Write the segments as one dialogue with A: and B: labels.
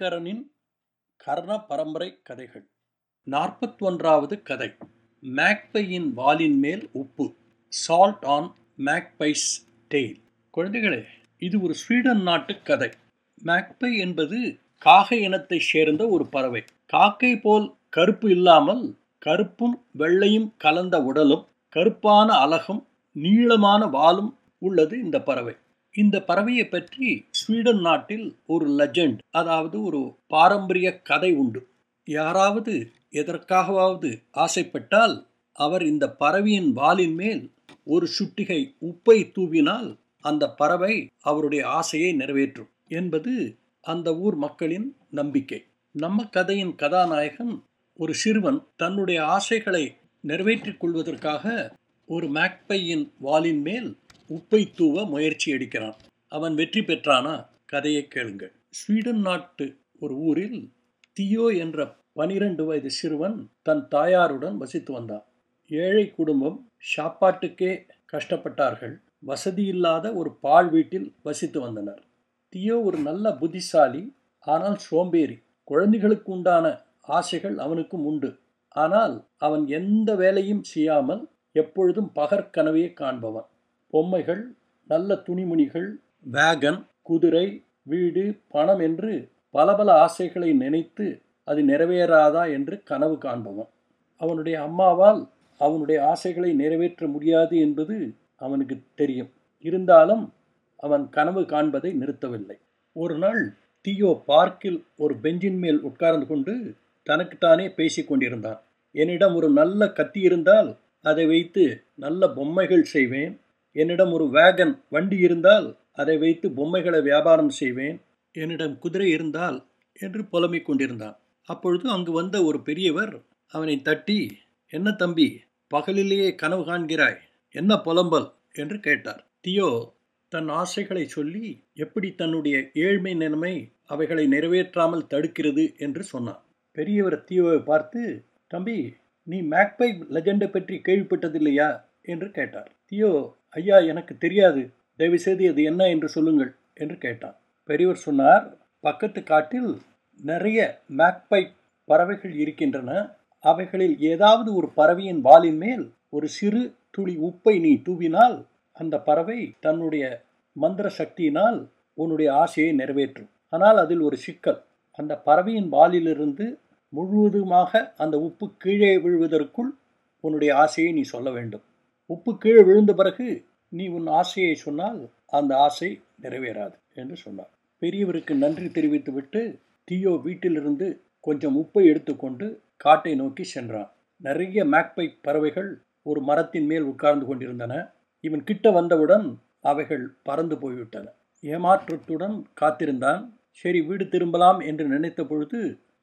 A: ஐங்கரனின் கர்ண பரம்பரை கதைகள். நாற்பத்தொன்றாவது கதை. மேக்பையின் வாலின் மேல் உப்பு. சால்ட் ஆன் மேக்பைஸ் டெய்ல் குழந்தைகளே இது ஒரு ஸ்வீடன் நாட்டு கதை. மேக்பை என்பது காகை இனத்தைச் சேர்ந்த ஒரு பறவை. காக்கை போல் கருப்பு இல்லாமல் கருப்பும் வெள்ளையும் கலந்த உடலும் கருப்பான அலகும் நீளமான வாலும் உள்ளது இந்த பறவை. இந்த பறவையை பற்றி ஸ்வீடன் நாட்டில் ஒரு லெஜண்ட் அதாவது ஒரு பாரம்பரிய கதை உண்டு. யாராவது எதற்காகவாவது ஆசைப்பட்டால் அவர் இந்த பறவையின் வாலின் மேல் ஒரு சுட்டிகை உப்பை தூவினால் அந்த பறவை அவருடைய ஆசையை நிறைவேற்றும் என்பது அந்த ஊர் மக்களின் நம்பிக்கை. நம்ம கதையின் கதாநாயகன் ஒரு சிறுவன் தன்னுடைய ஆசைகளை நிறைவேற்றிக் கொள்வதற்காக ஒரு மேக்பையின் வாலின் மேல் உப்பை தூவ முயற்சி எடுக்கிறான். அவன் வெற்றி பெற்றானா? கதையை கேளுங்கள். ஸ்வீடன் நாட்டு ஒரு ஊரில் தியோ என்ற பனிரெண்டு வயது சிறுவன் தன் தாயாருடன் வசித்து வந்தான். ஏழை குடும்பம் சாப்பாட்டுக்கே கஷ்டப்பட்டார்கள். வசதி இல்லாத ஒரு பால் வீட்டில் வசித்து வந்தனர். தியோ ஒரு நல்ல புத்திசாலி ஆனால் சோம்பேறி. குழந்தைகளுக்கு உண்டான ஆசைகள் அவனுக்கும் உண்டு. ஆனால் அவன் எந்த வேலையும் செய்யாமல் எப்பொழுதும் பகற்கனவையே காண்பவன். பொம்மைகள் நல்ல துணிமணிகள் வேகன் குதிரை வீடு பணம் என்று பல பல ஆசைகளை நினைத்து அது நிறைவேறாதா என்று கனவு காண்பவன். அவனுடைய அம்மாவால் அவனுடைய ஆசைகளை நிறைவேற்ற முடியாது என்பது அவனுக்கு தெரியும். இருந்தாலும் அவன் கனவு காண்பதை நிறுத்தவில்லை. ஒரு நாள் தியோ பார்க்கில் ஒரு பெஞ்சின் மேல் உட்கார்ந்து கொண்டு தனக்குத்தானே பேசிக் கொண்டிருந்தான். என்னிடம் ஒரு நல்ல கத்தி இருந்தால் அதை வைத்து நல்ல பொம்மைகள் செய்வேன். என்னிடம் ஒரு வேகன் வண்டி இருந்தால் அதை வைத்து பொம்மைகளை வியாபாரம் செய்வேன். என்னிடம் குதிரை இருந்தால் என்று புலம்பிக் கொண்டிருந்தான். அப்பொழுது அங்கு வந்த ஒரு பெரியவர் அவனை தட்டி என்ன தம்பி பகலிலேயே கனவு காண்கிறாய்? என்ன புலம்பல்? என்று கேட்டார். தியோ தன் ஆசைகளை சொல்லி எப்படி தன்னுடைய ஏழ்மை நிலைமை அவைகளை நிறைவேற்றாமல் தடுக்கிறது? என்று சொன்னான். பெரியவர் தியோவை பார்த்து தம்பி நீ மேக்பை லெஜெண்டை பற்றி கேள்விப்பட்டதில்லையா? என்று கேட்டார். தியோ ஐயா எனக்கு தெரியாது. தயவுசெய்து அது என்ன என்று சொல்லுங்கள் என்று கேட்டான். பெரியவர் சொன்னார் பக்கத்து காட்டில் நிறைய மேக்பை பறவைகள் இருக்கின்றன. அவைகளில் ஏதாவது ஒரு பறவையின் வாலின் மேல் ஒரு சிறு துளி உப்பை நீ தூவினால் அந்த பறவை தன்னுடைய மந்திர சக்தியினால் உன்னுடைய ஆசையை நிறைவேற்றும். ஆனால் அதில் ஒரு சிக்கல். அந்த பறவையின் வாலிலிருந்து முழுவதுமாக அந்த உப்பு கீழே விழுவதற்குள் உன்னுடைய ஆசையை நீ சொல்ல வேண்டும். உப்பு கீழே விழுந்த பிறகு நீ உன் ஆசையை சொன்னால் அந்த ஆசை நிறைவேறாது என்று சொன்னார். பெரியவருக்கு நன்றி தெரிவித்துவிட்டு தியோ வீட்டிலிருந்து கொஞ்சம் உப்பை எடுத்துக்கொண்டு காட்டை நோக்கி சென்றான். நிறைய மேக்பை பறவைகள் ஒரு மரத்தின் மேல் உட்கார்ந்து கொண்டிருந்தன. இவன் கிட்ட வந்தவுடன் அவைகள் பறந்து போய்விட்டன. ஏமாற்றத்துடன் காத்திருந்தான். சரி வீடு திரும்பலாம் என்று நினைத்த பொழுது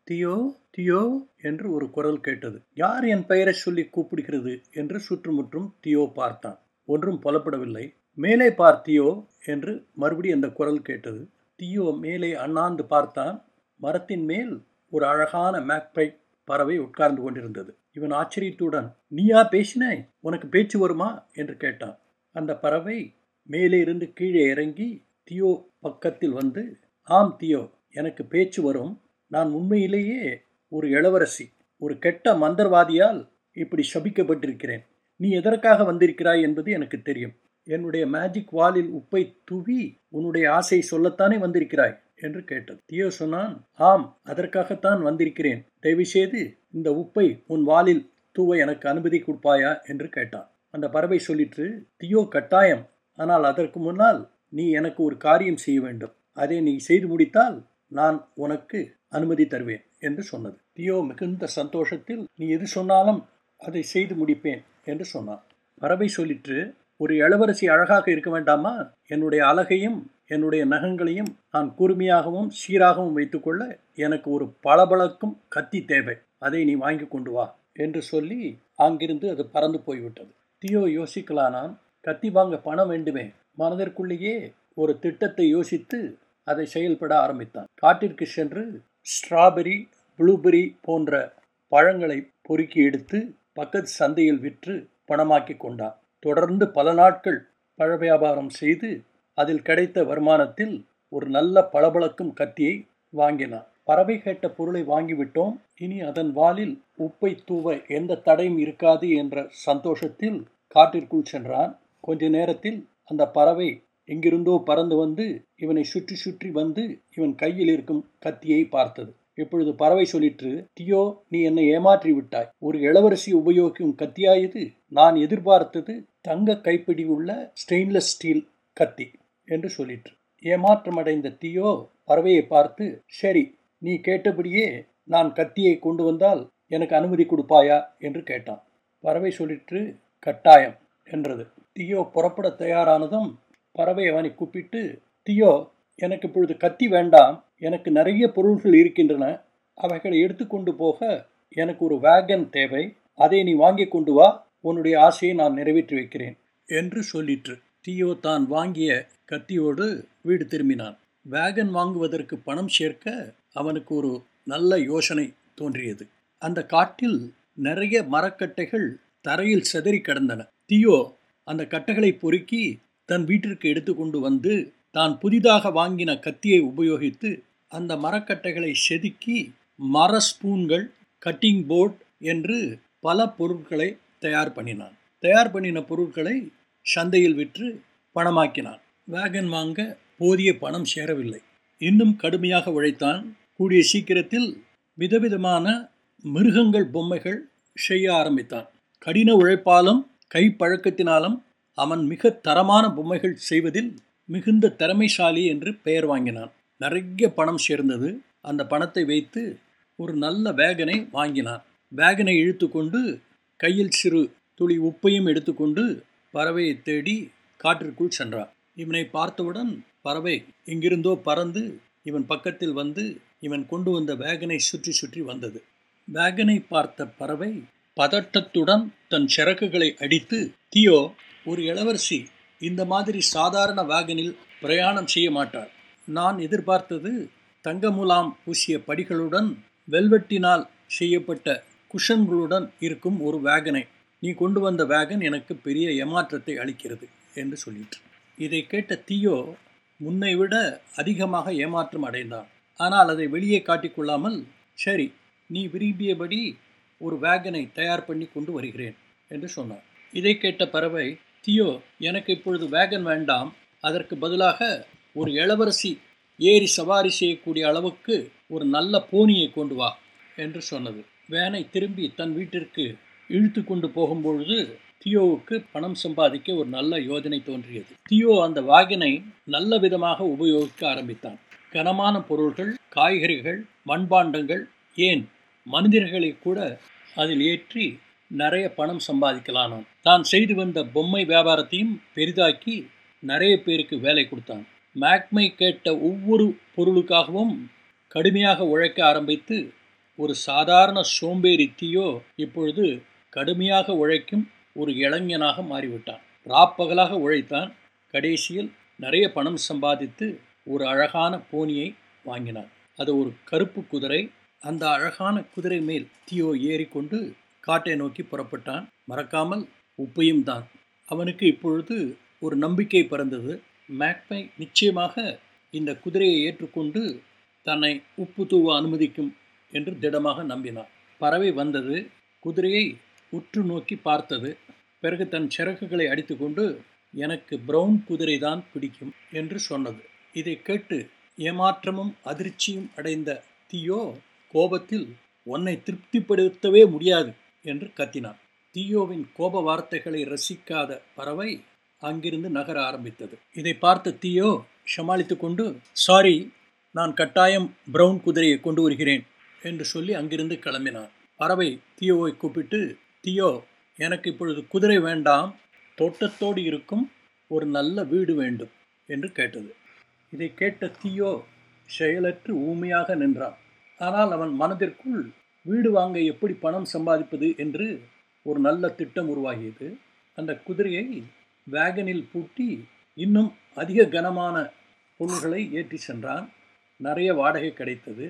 A: தியோ தியோ என்று ஒரு குரல் கேட்டது. யார் என் பெயரை சொல்லி கூப்பிடுகிறது என்று சுற்றுமுற்றும் தியோ பார்த்தான். ஒன்றும் புலப்படவில்லை. மேலே பார்த்தியோ என்று மறுபடி அந்த குரல் கேட்டது. தியோ மேலே அண்ணாந்து பார்த்தான். மரத்தின் மேல் ஒரு அழகான மேக்பை பறவை உட்கார்ந்து கொண்டிருந்தது. இவன் ஆச்சரியத்துடன் நீயா பேசினாய் உனக்கு பேச்சு வருமா? என்று கேட்டான். அந்த பறவை மேலே இருந்து கீழே இறங்கி தியோ பக்கத்தில் வந்து ஆம் தியோ எனக்கு பேச்சு வரும். நான் உண்மையிலேயே ஒரு இளவரசி ஒரு கெட்ட மந்திரவாதியால் இப்படி சபிக்கப்பட்டிருக்கிறேன். நீ எதற்காக வந்திருக்கிறாய் என்பது எனக்கு தெரியும். என்னுடைய மேஜிக் வாலில் உப்பை தூவி உன்னுடைய ஆசை சொல்லத்தானே வந்திருக்கிறாய் என்று கேட்டது. தியோ சொன்னான் ஆம் அதற்காகத்தான் வந்திருக்கிறேன். தயவுசெய்து இந்த உப்பை உன் வாலில் தூவ எனக்கு அனுமதி கொடுப்பாயா? என்று கேட்டான். அந்த பறவை சொல்லிற்று தியோ கட்டாயம். ஆனால் அதற்கு முன்னால் நீ எனக்கு ஒரு காரியம் செய்ய வேண்டும். அதை நீ செய்து முடித்தால் நான் உனக்கு அனுமதி தருவேன் என்று சொன்னது. தியோ மிகுந்த சந்தோஷத்தில் நீ எது சொன்னாலும் அதை செய்து முடிப்பேன் என்று சொன்னான். பறவை சொல்லிற்று ஒரு இளவரசி அழகாக இருக்க வேண்டாமா? என்னுடைய அழகையும் என்னுடைய நகங்களையும் நான் கூர்மையாகவும் சீராகவும் வைத்துக்கொள்ள எனக்கு ஒரு பளபளக்கும் கத்தி தேவை. அதை நீ வாங்கி கொண்டு வா என்று சொல்லி அங்கிருந்து அது பறந்து போய்விட்டது. தியோ யோசிக்கலானான் கத்தி வாங்க பணம் வேண்டுமே? மனதிற்குள்ளேயே ஒரு திட்டத்தை யோசித்து அதை செயல்பட ஆரம்பித்தான். காட்டிற்கு சென்று ஸ்ட்ராபெரி ப்ளூபெரி போன்ற பழங்களை பொறுக்கி எடுத்து பக்கத்து சந்தையில் விற்று பணமாக்கி கொண்டான். தொடர்ந்து பல நாட்கள் பழ வியாபாரம் செய்து அதில் கிடைத்த வருமானத்தில் ஒரு நல்ல பளபளக்கும் கத்தியை வாங்கினான். பறவை கேட்ட பொருளை வாங்கிவிட்டோம். இனி அதன் வாலில் உப்பை தூவ எந்த தடையும் இருக்காது என்ற சந்தோஷத்தில் காட்டிற்குள் சென்றான். கொஞ்ச நேரத்தில் அந்த பறவை எங்கிருந்தோ பறந்து வந்து இவனை சுற்றி சுற்றி வந்து இவன் கையில் இருக்கும் கத்தியை பார்த்தது. இப்பொழுது பறவை சொல்லிற்று தியோ நீ என்னை ஏமாற்றி விட்டாய். ஒரு இளவரசி உபயோகிக்கும் கத்தியாயது நான் எதிர்பார்த்தது தங்க கைப்பிடி உள்ள ஸ்டெயின்லெஸ் ஸ்டீல் கத்தி என்று சொல்லிற்று. ஏமாற்றமடைந்த தியோ பறவையை பார்த்து சரி நீ கேட்டபடியே நான் கத்தியை கொண்டு வந்தால் எனக்கு அனுமதி கொடுப்பாயா? என்று கேட்டான். பறவை சொல்லிற்று கட்டாயம் என்றது. தியோ புறப்பட தயாரானதும் பறவை அவனை கூப்பிட்டு தியோ எனக்கு இப்பொழுது கத்தி வேண்டாம். எனக்கு நிறைய பொருள்கள் இருக்கின்றன. அவைகளை எடுத்துக்கொண்டு போக எனக்கு ஒரு வேகன் தேவை. அதை நீ வாங்கி கொண்டு வா. உன்னுடைய ஆசையை நான் நிறைவேற்றி வைக்கிறேன். என்று சொல்லிற்று. தியோ தான் வாங்கிய கத்தியோடு வீடு திரும்பினான். வேகன் வாங்குவதற்கு பணம் சேர்க்க அவனுக்கு ஒரு நல்ல யோசனை தோன்றியது. அந்த காட்டில் நிறைய மரக்கட்டைகள் தரையில் செதறி கிடந்தன. தியோ அந்த கட்டைகளை பொறுக்கி தன் வீட்டிற்கு எடுத்துக்கொண்டு வந்து தான் புதிதாக வாங்கின கத்தியை உபயோகித்து அந்த மரக்கட்டைகளை செதுக்கி மர ஸ்பூன்கள் கட்டிங் போர்ட் என்று பல பொருட்களை தயார் பண்ணினான். தயார் பண்ணின பொருட்களை சந்தையில் விற்று பணமாக்கினான். வேகன் வாங்க போதிய பணம் சேரவில்லை. இன்னும் கடுமையாக உழைத்தான். கூடிய சீக்கிரத்தில் விதவிதமான மிருகங்கள் பொம்மைகள் செய்ய ஆரம்பித்தான். கடின உழைப்பாலும் கைப்பழக்கத்தினாலும் அவன் மிக தரமான பொம்மைகள் செய்வதில் மிகுந்த திறமைசாலி என்று பெயர் வாங்கினான். நிறைய பணம் சேர்ந்தது. அந்த பணத்தை வைத்து ஒரு நல்ல வேகனை வாங்கினான். வேகனை இழுத்து கொண்டு கையில் சிறு துளி உப்பையும் எடுத்துக்கொண்டு பறவையை தேடி காற்றிற்குள் சென்றான். இவனை பார்த்தவுடன் பறவை எங்கிருந்தோ பறந்து இவன் பக்கத்தில் வந்து இவன் கொண்டு வந்த வேகனை சுற்றி சுற்றி வந்தது. வேகனை பார்த்த பறவை பதட்டத்துடன் தன் சிறகுகளை அடித்து தியோ ஒரு இளவரசி இந்த மாதிரி சாதாரண வேகனில் பிரயாணம் செய்ய மாட்டார் நான் எதிர்பார்த்தது தங்கமுலாம் பூசிய படிகளுடன் வெல்வெட்டினால் செய்யப்பட்ட குஷன்களுடன் இருக்கும் ஒரு வேகனை. நீ கொண்டு வந்த வேகன் எனக்கு பெரிய ஏமாற்றத்தை அளிக்கிறது என்று சொல்லிற்று. இதை கேட்ட தியோ முன்னை விட அதிகமாக ஏமாற்றம் அடைந்தான் ஆனால் அதை வெளியே காட்டிக்கொள்ளாமல் சரி நீ விரும்பியபடி ஒரு வேகனை தயார் பண்ணி கொண்டு வருகிறேன் என்று சொன்னார் இதை கேட்ட பறவை தியோ எனக்கு இப்பொழுது வேகன் வேண்டாம். அதற்கு பதிலாக ஒரு இளவரசி ஏறி சவாரி செய்யக்கூடிய அளவுக்கு ஒரு நல்ல போனியை கொண்டு வா என்று சொன்னது. வேனை திரும்பி தன் வீட்டிற்கு இழுத்து கொண்டு போகும்பொழுது தியோவுக்கு பணம் சம்பாதிக்க ஒரு நல்ல யோஜனை தோன்றியது. தியோ அந்த வாகினை நல்ல விதமாக உபயோகிக்க ஆரம்பித்தான். கனமான பொருள்கள் காய்கறிகள் மண்பாண்டங்கள் ஏன் மனிதர்களை கூட அதில் ஏற்றி நிறைய பணம் சம்பாதிக்கலானான் தான் செய்து வந்த பொம்மை வியாபாரத்தையும் பெரிதாக்கி நிறைய பேருக்கு வேலை கொடுத்தான். மேக்மை கேட்ட ஒவ்வொரு பொருளுக்காகவும் கடுமையாக உழைக்க ஆரம்பித்து ஒரு சாதாரண சோம்பேறி தீயோ இப்பொழுது கடுமையாக உழைக்கும் ஒரு இளைஞனாக மாறிவிட்டான். ராப்பகலாக உழைத்தான். கடைசியில் நிறைய பணம் சம்பாதித்து ஒரு அழகான போனியை வாங்கினான். அது ஒரு கருப்பு குதிரை. அந்த அழகான குதிரை மேல் தியோ ஏறிக்கொண்டு காட்டை நோக்கி புறப்பட்டான். மறக்காமல் உப்பையும் தான். அவனுக்கு இப்பொழுது ஒரு நம்பிக்கை பிறந்தது. மேக்மை நிச்சயமாக இந்த குதிரையை ஏற்றுக்கொண்டு தன்னை உப்பு தூவ அனுமதிக்கும் என்று திடமாக நம்பினான். பறவை வந்தது. குதிரையை உற்று நோக்கி பார்த்தது. பிறகு தன் சிறகுகளை அடித்துக்கொண்டு எனக்கு பிரவுன் குதிரை தான் பிடிக்கும் என்று சொன்னது. இதை கேட்டு ஏமாற்றமும் அதிர்ச்சியும் அடைந்த தியோ கோபத்தில் உன்னை திருப்திப்படுத்தவே முடியாது. என்று கத்தினான். தியோவின் கோப வார்த்தைகளை ரசிக்காத பறவை அங்கிருந்து நகர ஆரம்பித்தது. இதை பார்த்த தியோ சமாளித்து கொண்டு சாரி நான் கட்டாயம் பிரவுன் குதிரையை கொண்டு வருகிறேன் என்று சொல்லி அங்கிருந்து கிளம்பினான். பறவை தியோவை கூப்பிட்டு தியோ எனக்கு இப்பொழுது குதிரை வேண்டாம். தோட்டத்தோடு இருக்கும் ஒரு நல்ல வீடு வேண்டும் என்று கேட்டது. இதை கேட்ட தியோ செயலற்று ஊமையாக நின்றான். ஆனால் அவன் மனதிற்குள் வீடு வாங்க எப்படி பணம் சம்பாதிப்பது என்று ஒரு நல்ல திட்டம் உருவாகியது. அந்த குதிரையை வேகனில் பூட்டி இன்னும் அதிக கனமான பொருள்களை ஏற்றி சென்றான். நிறைய வாடகை கிடைத்தது.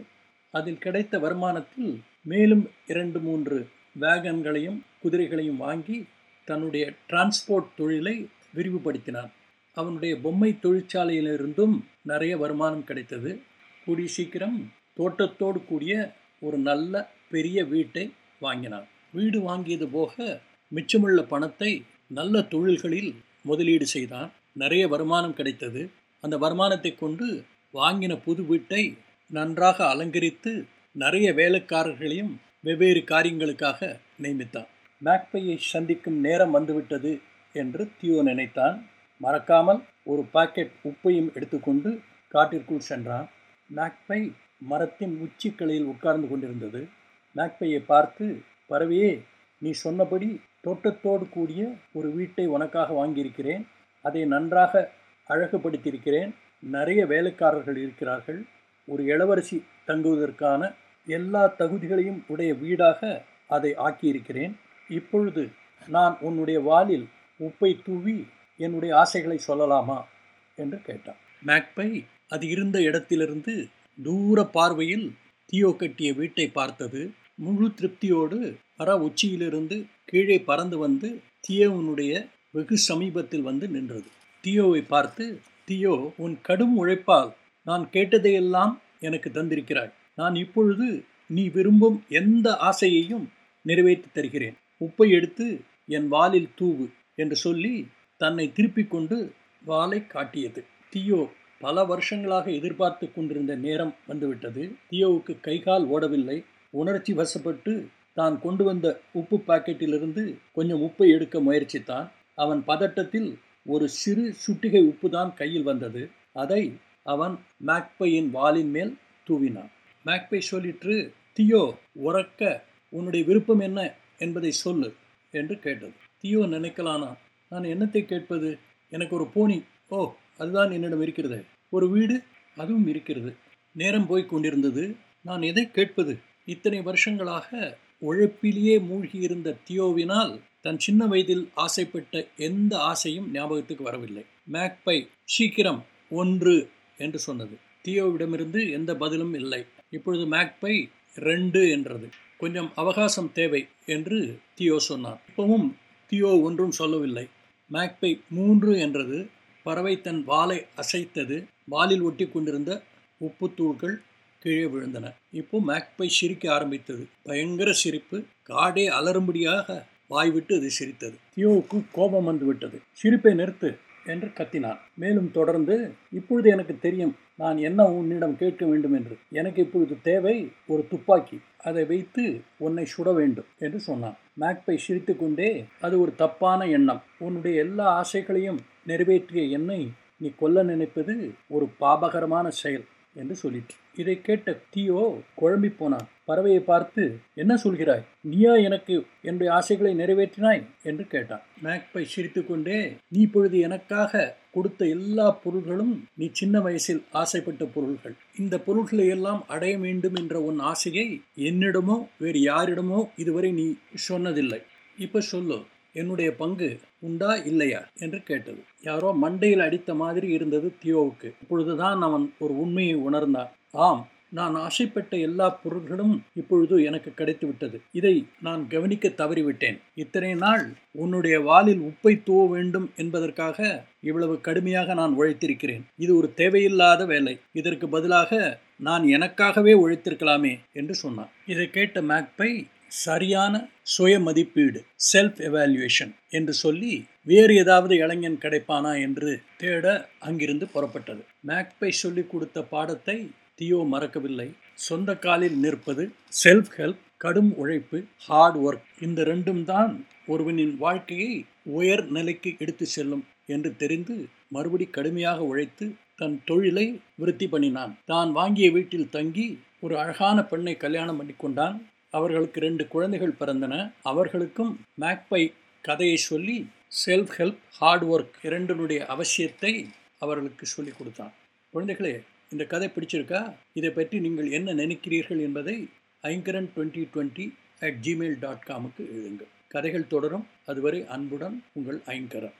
A: அதில் கிடைத்த வருமானத்தில் மேலும் இரண்டு மூன்று வேகன்களையும் குதிரைகளையும் வாங்கி தன்னுடைய டிரான்ஸ்போர்ட் தொழிலை விரிவுபடுத்தினான். அவனுடைய பொம்மை தொழிற்சாலையிலிருந்தும் நிறைய வருமானம் கிடைத்தது. கூடிய சீக்கிரம் தோட்டத்தோடு கூடிய ஒரு நல்ல பெரிய வீட்டை வாங்கினான். வீடு வாங்கியது போக மிச்சமுள்ள பணத்தை நல்ல தொழில்களில் முதலீடு செய்தான். நிறைய வருமானம் கிடைத்தது. அந்த வருமானத்தை கொண்டு வாங்கின புது வீட்டை நன்றாக அலங்கரித்து நிறைய வேலைக்காரர்களையும் வெவ்வேறு காரியங்களுக்காக நியமித்தான். மேக்பையை சந்திக்கும் நேரம் வந்துவிட்டது என்று தியோ நினைத்தான். மறக்காமல் ஒரு பாக்கெட் உப்பையும் எடுத்துக்கொண்டு காட்டிற்குள் சென்றான். மேக்பை மரத்தின் உச்சிக்கலையில் உட்கார்ந்து கொண்டிருந்தது. மேக்பையை பார்த்து பறவையே நீ சொன்னபடி தோட்டத்தோடு கூடிய ஒரு வீட்டை உனக்காக வாங்கியிருக்கிறேன். அதை நன்றாக அழகுபடுத்தியிருக்கிறேன். நிறைய வேலைக்காரர்கள் இருக்கிறார்கள். ஒரு இளவரசி தங்குவதற்கான எல்லா தகுதிகளையும் உடைய வீடாக அதை ஆக்கியிருக்கிறேன். இப்பொழுது நான் உன்னுடைய வாலில் உப்பை தூவி என்னுடைய ஆசைகளை சொல்லலாமா? என்று கேட்டான். மேக்பை அது இருந்த இடத்திலிருந்து தூர பார்வையில் தீயோ கட்டிய வீட்டை பார்த்தது. முழு திருப்தியோடு மர உச்சியிலிருந்து கீழே பறந்து வந்து தியோவனுடைய வெகு சமீபத்தில் வந்து நின்றது. தியோவை பார்த்து தியோ உன் கடும் உழைப்பால் நான் கேட்டதையெல்லாம் எனக்கு தந்திருக்கிறாய். நான் இப்பொழுது நீ விரும்பும் எந்த ஆசையையும் நிறைவேற்றி தருகிறேன். உப்பை எடுத்து என் வாலில் தூவு என்று சொல்லி தன்னை திருப்பிக் கொண்டு வாலை காட்டியது. தியோ பல வருஷங்களாக எதிர்பார்த்து கொண்டிருந்த நேரம் வந்துவிட்டது. தியோவுக்கு கைகால் ஓடவில்லை. உணர்ச்சி வசப்பட்டு தான் கொண்டு வந்த உப்பு பாக்கெட்டிலிருந்து கொஞ்சம் உப்பை எடுக்க முயற்சித்தான். அவன் பதட்டத்தில் ஒரு சிறு சுட்டிகை உப்பு தான் கையில் வந்தது. அதை அவன் மேக்பையின் வாலின் மேல் தூவினான். மேக்பை சொல்லிற்று தியோ உறக்க உன்னுடைய விருப்பம் என்ன என்பதை சொல்லு என்று கேட்டது. தியோ நினைக்கலானா? நான் என்னத்தை கேட்பது? எனக்கு ஒரு போனி. ஓ அதுதான் என்னிடம் இருக்கிறது. ஒரு வீடு அதுவும் இருக்கிறது. நேரம் போய் கொண்டிருந்தது. நான் எதை கேட்பது? இத்தனை வருஷங்களாக உழைப்பிலேயே மூழ்கியிருந்த தியோவினால் தன் சின்ன வயதில் ஆசைப்பட்ட எந்த ஆசையும் ஞாபகத்துக்கு வரவில்லை. மேக்பை சீக்கிரம் ஒன்று என்று சொன்னது. தியோவிடமிருந்து எந்த பதிலும் இல்லை. இப்பொழுது மேக்பை ரெண்டு என்றது. கொஞ்சம் அவகாசம் தேவை என்று தியோ சொன்னார் இப்பவும் தியோ ஒன்றும் சொல்லவில்லை. மேக்பை மூன்று என்றது. பறவை தன் வாலை அசைத்தது. வாலில் ஒட்டி கொண்டிருந்த உப்புத்தூள்கள் கீழே விழுந்தன. இப்போ மேக்பை சிரிக்க ஆரம்பித்தது. பயங்கர சிரிப்பு. காடே அலறும்படியாக வாய்விட்டு அது சிரித்தது. தியோவுக்கு கோபம் வந்து விட்டது சிரிப்பை நிறுத்து. என்று கத்தினான். மேலும் தொடர்ந்து இப்பொழுது எனக்கு தெரியும் நான் என்ன உன்னிடம் கேட்க வேண்டும் என்று. எனக்கு இப்பொழுது தேவை ஒரு துப்பாக்கி. அதை வைத்து உன்னை சுட வேண்டும் என்று சொன்னான். மேக்பை சிரித்து கொண்டே அது ஒரு தப்பான எண்ணம். உன்னுடைய எல்லா ஆசைகளையும் நிறைவேற்றிய என்னை நீ கொல்ல நினைப்பது ஒரு பாபகரமான செயல். என்று சொல்லிற்று. இதை கேட்ட தியோ குழம்பி போனான். பறவையை பார்த்து என்ன சொல்கிறாய்? நீயா எனக்கு என்னுடைய ஆசைகளை நிறைவேற்றினாய்? என்று கேட்டான். மேக்பை சிரித்துக்கொண்டே நீ இப்பொழுது எனக்காக கொடுத்த எல்லா பொருள்களும் நீ சின்ன வயசில் ஆசைப்பட்ட பொருள்கள். இந்த பொருள்களை எல்லாம் அடைய வேண்டும் என்ற உன் ஆசையை என்னிடமோ வேறு யாரிடமோ இதுவரை நீ சொன்னதில்லை. இப்போ சொல்லு. என்னுடைய பங்கு உண்டா இல்லையா என்று கேட்டது. யாரோ மண்டையில் அடித்த மாதிரி இருந்தது தியோவுக்கு. இப்பொழுதுதான் அவன் ஒரு உண்மையை உணர்ந்தான். ஆம் நான் ஆசைப்பட்ட எல்லா பொருள்களும் இப்பொழுது எனக்கு கிடைத்துவிட்டது. இதை நான் கவனிக்க தவறிவிட்டேன். இத்தனை நாள் உன்னுடைய வாலில் உப்பை தூவ வேண்டும் என்பதற்காக இவ்வளவு கடுமையாக நான் உழைத்திருக்கிறேன். இது ஒரு தேவையில்லாத வேலை. இதற்கு பதிலாக நான் எனக்காகவே உழைத்திருக்கலாமே என்று சொன்னான். இதை கேட்ட மேக்பை சரியான சுய மதிப்பீடு செல்ஃப் எவால்யூவேஷன் என்று சொல்லி வேறு ஏதாவது இளைஞன் கிடைப்பானா என்று தேட அங்கிருந்து புறப்பட்டது. மேக்பை சொல்லி கொடுத்த பாடத்தை தியோ மறக்கவில்லை. சொந்த காலில் நிற்பது செல்ஃப் ஹெல்ப் கடும் உழைப்பு ஹார்ட் ஒர்க் இந்த ரெண்டும் தான் ஒருவனின் வாழ்க்கையை உயர் நிலைக்கு எடுத்து செல்லும் என்று தெரிந்து மறுபடி கடுமையாக உழைத்து தன் தொழிலை விருத்தி பண்ணினான். தான் வாங்கிய வீட்டில் தங்கி ஒரு அழகான பெண்ணை கல்யாணம் பண்ணி கொண்டான். அவர்களுக்கு ரெண்டு குழந்தைகள் பிறந்தன. அவர்களுக்கும் மேக்பை கதையை சொல்லி செல்ஃப் ஹெல்ப் ஹார்ட் ஒர்க் இரண்டினுடைய அவசியத்தை அவர்களுக்கு சொல்லி கொடுத்தான். குழந்தைகளே இந்த கதை பிடிச்சிருக்கா? இதை பற்றி நீங்கள் என்ன நினைக்கிறீர்கள் என்பதை Aingaran twenty twenty at Gmail dot காமுக்கு எழுதுங்கள். கதைகள் தொடரும். அதுவரை அன்புடன் உங்கள் ஐங்கரன்.